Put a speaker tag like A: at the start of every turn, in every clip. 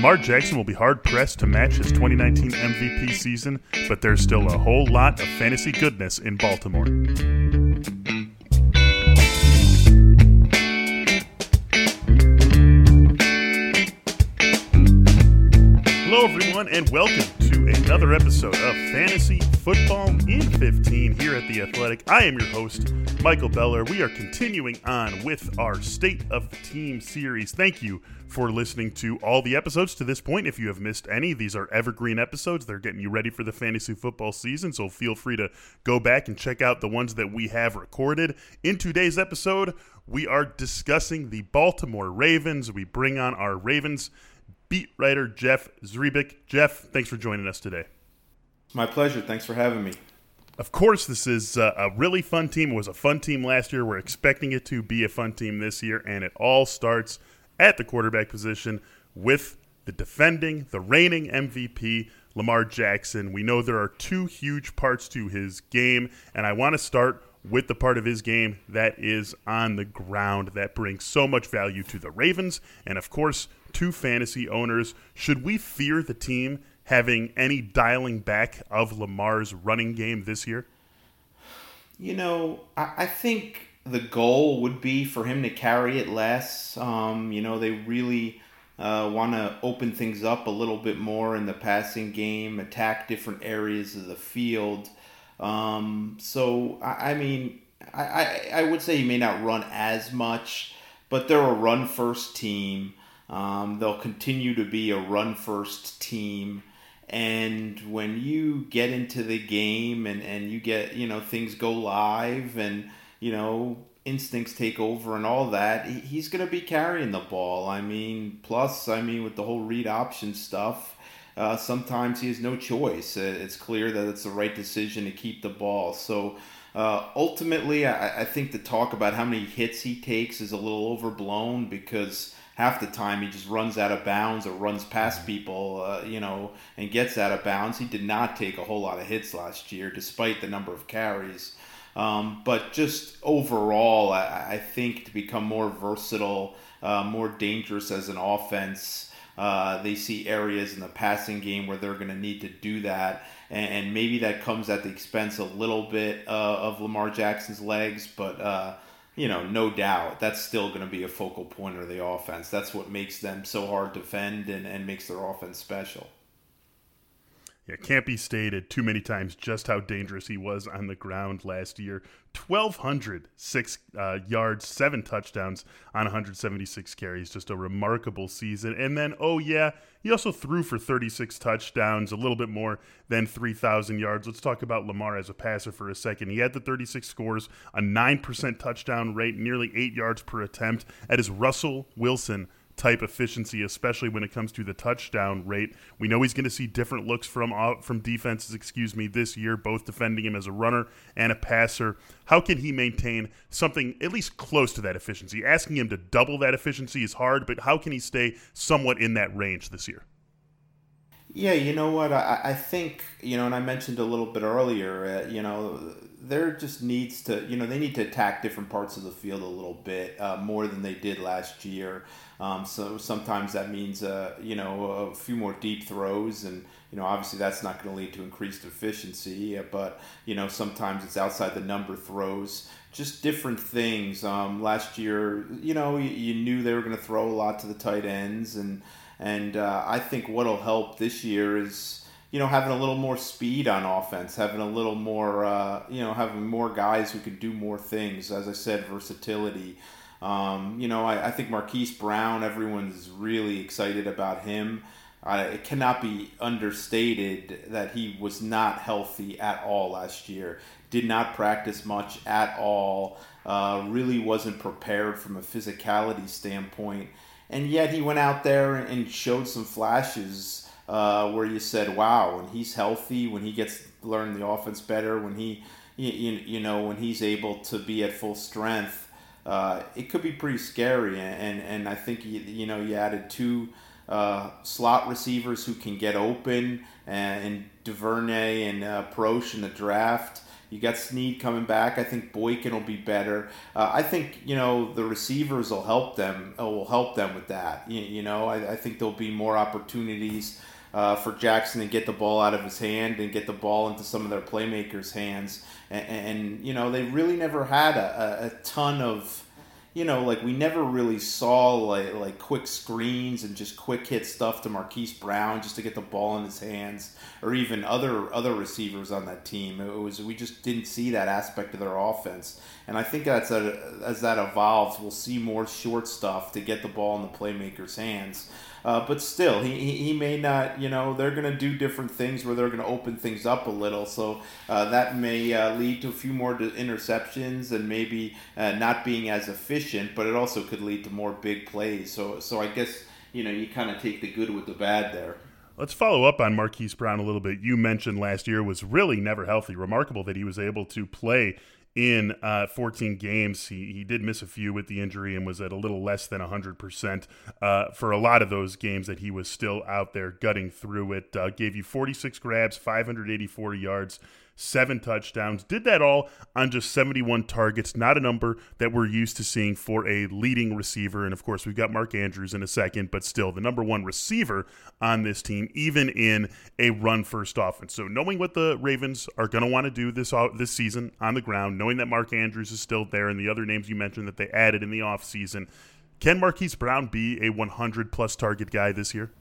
A: Lamar Jackson will be hard pressed to match his 2019 MVP season, but there's still a whole lot of fantasy goodness in Baltimore. Hello, everyone, and welcome to another episode of Fantasy Football in 15 here at The Athletic. I am your host, Michael Beller. We are continuing on with our State of the Team series. Thank you for listening to all the episodes to this point. If you have missed any, these are evergreen episodes. They're getting you ready for the fantasy football season, so feel free to go back and check out the ones that we have recorded. In today's episode, we are discussing the Baltimore Ravens. We bring on our Ravens beat writer Jeff Zrebiec. Jeff, thanks for joining us today.
B: My pleasure. Thanks for having me.
A: Of course, this is uh, a really fun team. It was a fun team last year. We're expecting it to be a fun team this year, and it all starts at the quarterback position with the defending, the reigning MVP, Lamar Jackson. We know there are two huge parts to his game, and I want to start with the part of his game that is on the ground that brings so much value to the Ravens and, of course, to fantasy owners. Should we fear the team having any dialing back of Lamar's running game this year?
B: You know, I, I think the goal would be for him to carry it less. Um, you know, they really uh, want to open things up a little bit more in the passing game, attack different areas of the field. Um, so, I, I mean, I, I, I would say he may not run as much, but they're a run first team. Um, they'll continue to be a run first team. And when you get into the game and, and you get, you know, things go live and, you know, instincts take over and all that, he's going to be carrying the ball. I mean, plus, I mean, with the whole read option stuff, uh, sometimes he has no choice. Uh, it's clear that it's the right decision to keep the ball. So, uh, ultimately, I, I think the talk about how many hits he takes is a little overblown because half the time he just runs out of bounds or runs past people, uh, you know, and gets out of bounds. He did not take a whole lot of hits last year, despite the number of carries. Um, but just overall, I, I, think to become more versatile, uh, more dangerous as an offense, uh, they see areas in the passing game where they're going to need to do that. And, and, maybe that comes at the expense a little bit uh, of Lamar Jackson's legs, but uh, you know, no doubt that's still going to be a focal point of the offense. That's what makes them so hard to defend and, and makes their offense special.
A: Yeah, can't be stated too many times just how dangerous he was on the ground last year. 1,206 uh, yards, seven touchdowns on 176 carries. Just a remarkable season. And then, oh, yeah, he also threw for 36 touchdowns, a little bit more than 3,000 yards. Let's talk about Lamar as a passer for a second. He had the 36 scores, a 9% touchdown rate, nearly eight yards per attempt. At his Russell Wilson type efficiency, especially when it comes to the touchdown rate. We know he's going to see different looks from uh, from defenses, excuse me, this year, both defending him as a runner and a passer. How can he maintain something at least close to that efficiency? Asking him to double that efficiency is hard, but how can he stay somewhat in that range this year?
B: Yeah, you know what? I, I think, you know, and I mentioned a little bit earlier, uh, you know, there just needs to, you know, they need to attack different parts of the field a little bit uh, more than they did last year. Um, so sometimes that means, uh, you know, a few more deep throws, and you know, obviously that's not going to lead to increased efficiency. Uh, but you know, sometimes it's outside the number throws, just different things. Um, last year, you know, you, you knew they were going to throw a lot to the tight ends, and and uh, I think what'll help this year is you know, having a little more speed on offense, having a little more, uh, you know, having more guys who can do more things. As I said, versatility. Um, you know, I, I, think Marquise Brown, everyone's really excited about him. Uh, it cannot be understated that he was not healthy at all last year. Did not practice much at all. Uh, really wasn't prepared from a physicality standpoint. And yet he went out there and showed some flashes uh, where you said, wow, when he's healthy, when he gets learn the offense better, when he, you, you know, when he's able to be at full strength, uh, it could be pretty scary. And, and I think, you, you know, you added two uh, slot receivers who can get open, and, and Duvernay and uh, Proche in the draft You got Snead coming back. I think Boykin will be better. Uh, I think you know the receivers will help them. Uh, will help them with that. You, you know, I, I, think there'll be more opportunities uh, for Jackson to get the ball out of his hand and get the ball into some of their playmakers' hands. And, and you know, they really never had a, a, a ton of you know, like we never really saw like like quick screens and just quick hit stuff to Marquise Brown just to get the ball in his hands, or even other other receivers on that team. It was we just didn't see that aspect of their offense, and I think that's a, as that evolves, we'll see more short stuff to get the ball in the playmakers' hands. Uh, but still, he, he may not, you know, they're going to do different things where they're going to open things up a little. So uh, that may uh, lead to a few more interceptions and maybe uh, not being as efficient, but it also could lead to more big plays. So, so I guess, you know, you kind of take the good with the bad there.
A: Let's follow up on Marquise Brown a little bit. You mentioned last year was really never healthy. Remarkable that he was able to play in uh, 14 games. He, he did miss a few with the injury and was at a little less than 100% uh, for a lot of those games that he was still out there gutting through it. Uh, gave you 46 grabs, 584 yards, seven touchdowns. Did that all on just 71 targets, not a number that we're used to seeing for a leading receiver. And of course, we've got Mark Andrews in a second, but still the number one receiver on this team, even in a run first offense. So knowing what the Ravens are going to want to do this this season on the ground, knowing that Mark Andrews is still there and the other names you mentioned that they added in the offseason, can Marquise Brown be a 100 plus target guy this year?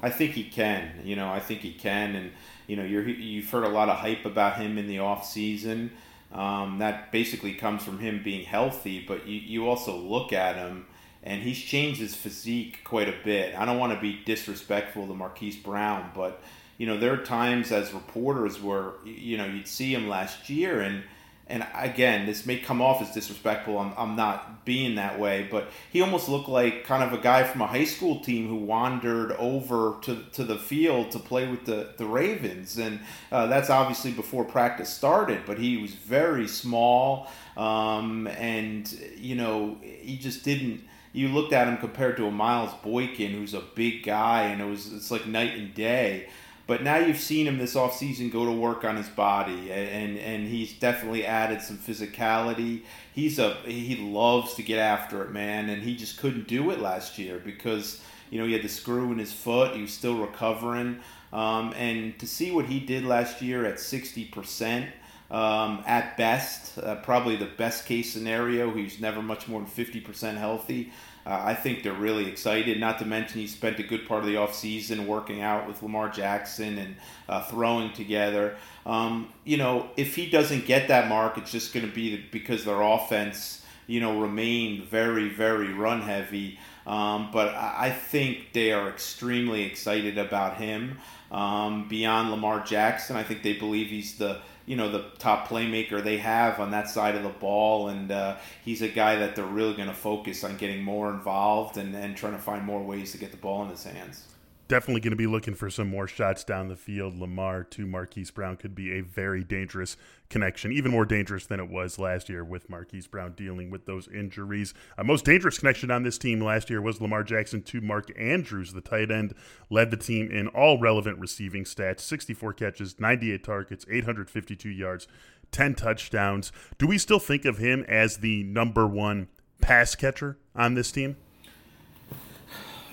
B: I think he can. You know, I think he can, and you know, you you've heard a lot of hype about him in the off season. Um, that basically comes from him being healthy, but you, you also look at him and he's changed his physique quite a bit. I don't want to be disrespectful to Marquise Brown, but you know, there are times as reporters where you know you'd see him last year and and again, this may come off as disrespectful. I'm, I'm not being that way, but he almost looked like kind of a guy from a high school team who wandered over to, to the field to play with the, the Ravens. And uh, that's obviously before practice started, but he was very small. Um, and, you know, he just didn't. You looked at him compared to a Miles Boykin, who's a big guy, and it was it's like night and day. But now you've seen him this offseason go to work on his body, and, and he's definitely added some physicality. He's a he loves to get after it, man, and he just couldn't do it last year because you know he had the screw in his foot. He was still recovering, um, and to see what he did last year at sixty percent. Um, at best, uh, probably the best case scenario. He's never much more than 50% healthy. Uh, I think they're really excited. Not to mention, he spent a good part of the offseason working out with Lamar Jackson and uh, throwing together. Um, you know, if he doesn't get that mark, it's just going to be because their offense, you know, remained very, very run heavy. Um, but I think they are extremely excited about him. Um, beyond Lamar Jackson, I think they believe he's the you know the top playmaker they have on that side of the ball, and uh, he's a guy that they're really going to focus on getting more involved and, and trying to find more ways to get the ball in his hands
A: definitely going to be looking for some more shots down the field. Lamar to Marquise Brown could be a very dangerous connection, even more dangerous than it was last year with Marquise Brown dealing with those injuries. A most dangerous connection on this team last year was Lamar Jackson to Mark Andrews. The tight end led the team in all relevant receiving stats 64 catches, 98 targets, 852 yards, 10 touchdowns. Do we still think of him as the number one pass catcher on this team?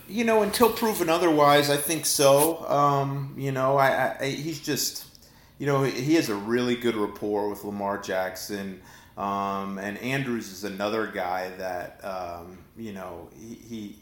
B: You know, until proven otherwise, I think so. Um, you know, I, I, he's just, you know, he has a really good rapport with Lamar Jackson. Um, and Andrews is another guy that, um, you know, he, he,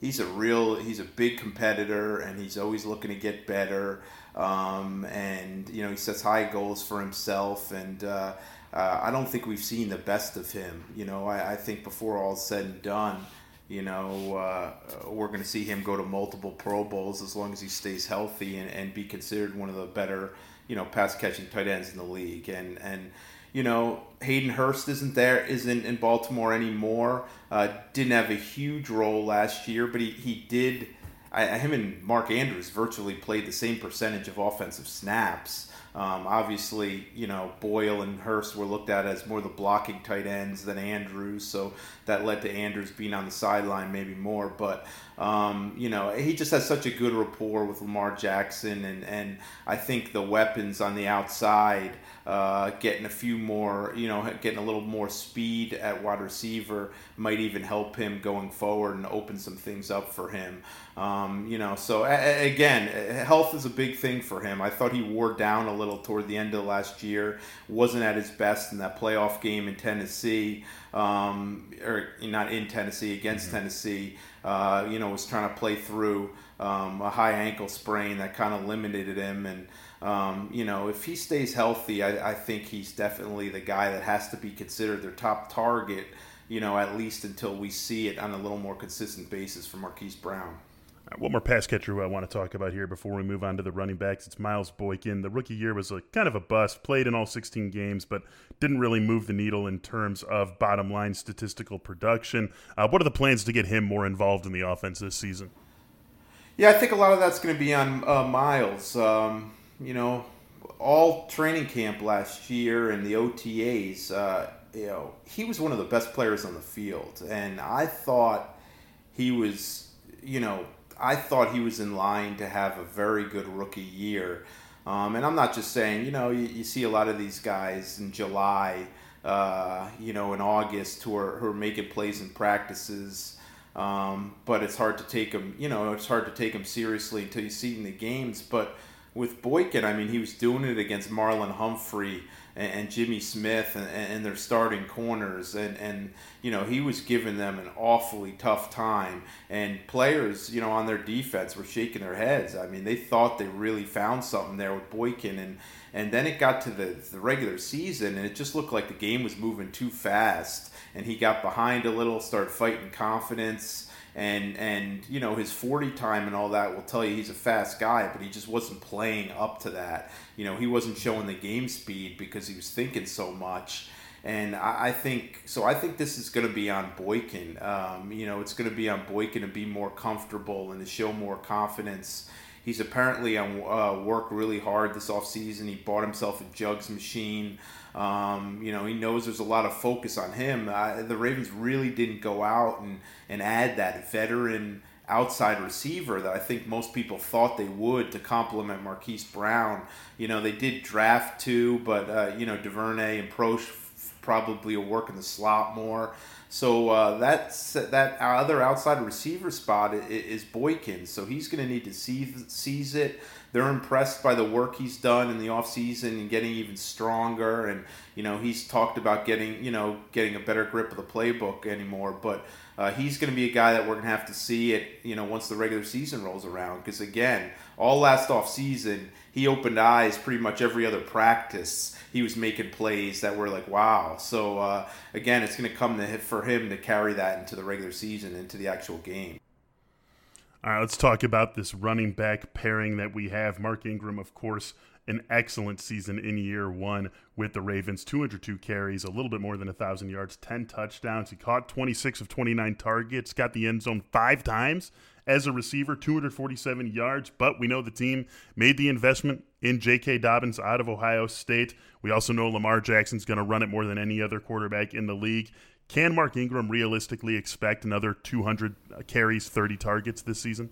B: he's a real, he's a big competitor and he's always looking to get better. Um, and, you know, he sets high goals for himself. And, uh, uh, I don't think we've seen the best of him. You know, I, I think before all's said and done, you know, uh, we're going to see him go to multiple Pro Bowls as long as he stays healthy and, and be considered one of the better, you know, pass catching tight ends in the league. And and you know, Hayden Hurst isn't there, isn't in Baltimore anymore. Uh, didn't have a huge role last year, but he he did. I, him and Mark Andrews virtually played the same percentage of offensive snaps. Um, obviously, you know, Boyle and Hurst were looked at as more the blocking tight ends than Andrews, so that led to Andrews being on the sideline maybe more. But, um, you know, he just has such a good rapport with Lamar Jackson, and, and I think the weapons on the outside, uh, getting a few more, you know, getting a little more speed at wide receiver might even help him going forward and open some things up for him. Um, you know, so a- again, health is a big thing for him. I thought he wore down a little toward the end of last year. wasn't at his best in that playoff game in Tennessee, um, or not in Tennessee against mm-hmm. Tennessee. Uh, you know, was trying to play through um, a high ankle sprain that kind of limited him and. Um, you know, if he stays healthy, I, I, think he's definitely the guy that has to be considered their top target, you know, at least until we see it on a little more consistent basis for Marquise Brown.
A: One more pass catcher I want to talk about here before we move on to the running backs. It's Miles Boykin. The rookie year was a kind of a bust. Played in all 16 games, but didn't really move the needle in terms of bottom line statistical production. Uh, what are the plans to get him more involved in the offense this season?
B: Yeah, I think a lot of that's going to be on uh, Miles. Um, you know, all training camp last year and the OTAs. Uh, you know, he was one of the best players on the field, and I thought he was, you know I thought he was in line to have a very good rookie year. Um, and I'm not just saying, you know, you, you, see a lot of these guys in July, uh, you know, in August who are, who are making plays in practices. Um, but it's hard to take them, you know, it's hard to take them seriously until you see in the games. But with Boykin, I mean, he was doing it against Marlon Humphrey and, and Jimmy Smith and, and their starting corners, and and you know he was giving them an awfully tough time, and players, you know, on their defense were shaking their heads. I mean, they thought they really found something there with Boykin, and and then it got to the the regular season, and it just looked like the game was moving too fast, and he got behind a little, started fighting confidence. And and you know his 40 time and all that will tell you he's a fast guy but he just wasn't playing up to that. You know he wasn't showing the game speed because he was thinking so much. And I, think so I think this is going to be on Boykin. Um, you know it's going to be on Boykin to be more comfortable and to show more confidence He's apparently on uh, worked really hard this offseason. He bought himself a jugs machine. Um, you know, he knows there's a lot of focus on him. Uh, the Ravens really didn't go out and, and add that veteran outside receiver that I think most people thought they would to complement Marquise Brown. You know, they did draft two, but, uh, you know, Duvernay and Proche probably will work in the slot more. So uh, that's that other outside receiver spot is Boykin. So he's going to need to seize, seize it. They're impressed by the work he's done in the offseason and getting even stronger. And you know he's talked about getting you know getting a better grip of the playbook anymore. But uh, he's going to be a guy that we're going to have to see it you know once the regular season rolls around. Because again all last off season he opened eyes pretty much every other practice he was making plays that were like wow. So uh, again it's going to come to for him to carry that into the regular season into the actual game.
A: All right, let's talk about this running back pairing that we have. Mark Ingram, of course, an excellent season in year one with the Ravens 202 carries, a little bit more than 1,000 yards, 10 touchdowns. He caught 26 of 29 targets, got the end zone five times as a receiver, 247 yards. But we know the team made the investment in J.K. Dobbins out of Ohio State. We also know Lamar Jackson's going to run it more than any other quarterback in the league. Can Mark Ingram realistically expect another 200 carries, 30 targets this season?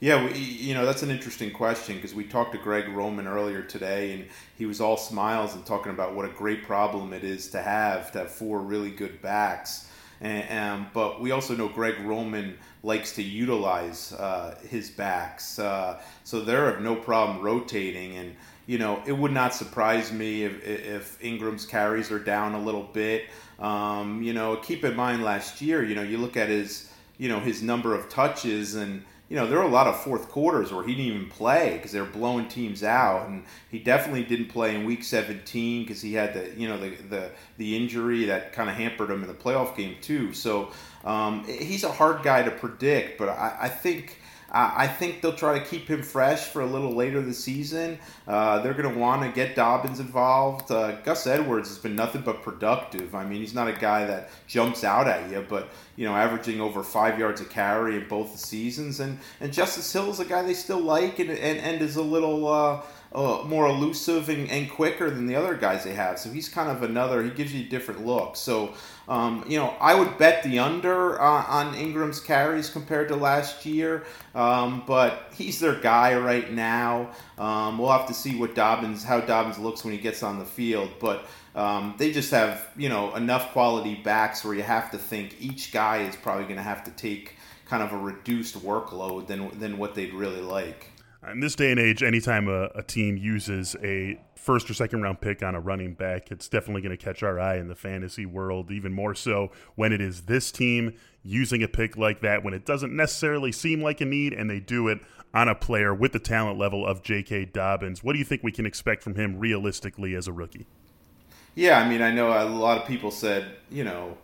B: Yeah, we, you know that's an interesting question because we talked to Greg Roman earlier today, and he was all smiles and talking about what a great problem it is to have to have four really good backs. And, um, but we also know Greg Roman likes to utilize uh, his backs, uh, so they're of no problem rotating. And you know, it would not surprise me if, if Ingram's carries are down a little bit. Um, you know, keep in mind last year, you know, you look at his, you know, his number of touches and, you know, there were a lot of fourth quarters where he didn't even play because they were blowing teams out, and he definitely didn't play in Week 17 because he had the, you know, the the, the injury that kind of hampered him in the playoff game too. So um, he's a hard guy to predict, but I, I think uh, I think they'll try to keep him fresh for a little later this season. Uh, they're going to want to get Dobbins involved. Uh, Gus Edwards has been nothing but productive. I mean, he's not a guy that jumps out at you, but you know, averaging over five yards a carry in both the seasons. And and Justice Hill is a guy they still like, and and, and is a little. Uh, more elusive and, and, quicker than the other guys they have. So he's kind of another. He gives you a different look. So um, you know, I would bet the under uh, on Ingram's carries compared to last year. Um, but he's their guy right now. Um, we'll have to see what Dobbins, how Dobbins looks when he gets on the field. But um, they just have you know enough quality backs where you have to think each guy is probably going to have to take kind of a reduced workload than than what they'd really like.
A: In this day and age, anytime a, a team uses a first or second round pick on a running back, it's definitely going to catch our eye in the fantasy world, even more so when it is this team using a pick like that when it doesn't necessarily seem like a need and they do it on a player with the talent level of J.K. Dobbins. What do you think we can expect from him realistically as a rookie?
B: Yeah, I mean, I know a lot of people said, you know,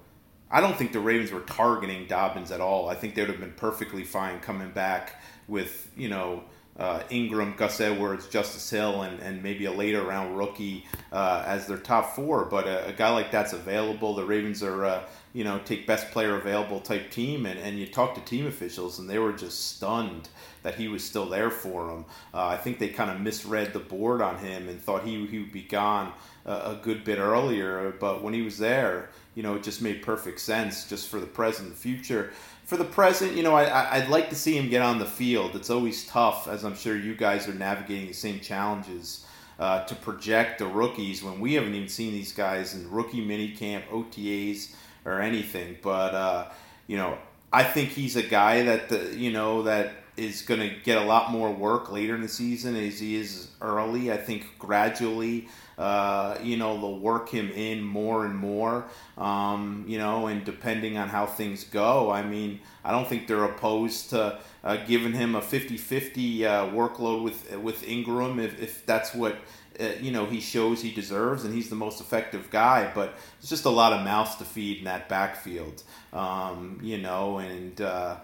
B: I don't think the Ravens were targeting Dobbins at all. I think they would have been perfectly fine coming back with, you know, uh, Ingram, Gus Edwards, Justice Hill, and, and maybe a later round rookie uh, as their top four. But a, a, guy like that's available. The Ravens are, uh, you know, take best player available type team. And, and you talk to team officials, and they were just stunned that he was still there for them. Uh, I think they kind of misread the board on him and thought he, he would be gone a, a good bit earlier. But when he was there, you know, it just made perfect sense just for the present and future for the present, you know, I, I'd like to see him get on the field. It's always tough, as I'm sure you guys are navigating the same challenges, uh, to project the rookies when we haven't even seen these guys in rookie minicamp, OTAs, or anything. But uh, you know, I think he's a guy that the, you know that is going to get a lot more work later in the season as he is early. I think gradually uh, you know, they'll work him in more and more, um, you know, and depending on how things go, I mean, I don't think they're opposed to uh, giving him a 50 50 uh, workload with, with Ingram if, if that's what. Uh, you know he shows he deserves, and he's the most effective guy. But it's just a lot of mouths to feed in that backfield, um, you know. And uh,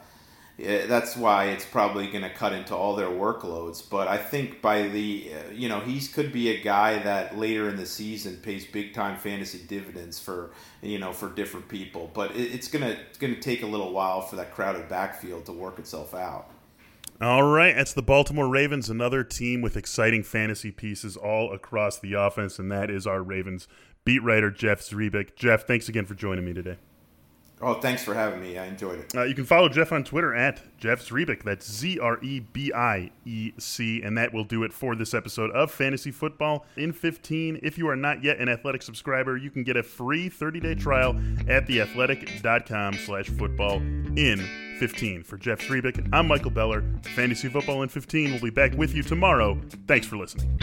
B: that's why it's probably going to cut into all their workloads. But I think by the, uh, you know, he could be a guy that later in the season pays big time fantasy dividends for, you know, for different people. But it, it's gonna it's gonna take a little while for that crowded backfield to work itself out.
A: All right, that's the Baltimore Ravens, another team with exciting fantasy pieces all across the offense, and that is our Ravens beat writer Jeff Zrebiec. Jeff, thanks again for joining me today.
B: Oh, thanks for having me. I enjoyed it.
A: Uh, you can follow Jeff on Twitter at Jeff. That's Z R E B I E C. And that will do it for this episode of Fantasy Football in 15. If you are not yet an Athletic subscriber, you can get a free 30 day trial at theathletic.com slash football in 15. For Jeff I'm Michael Beller. Fantasy Football in 15 will be back with you tomorrow. Thanks for listening.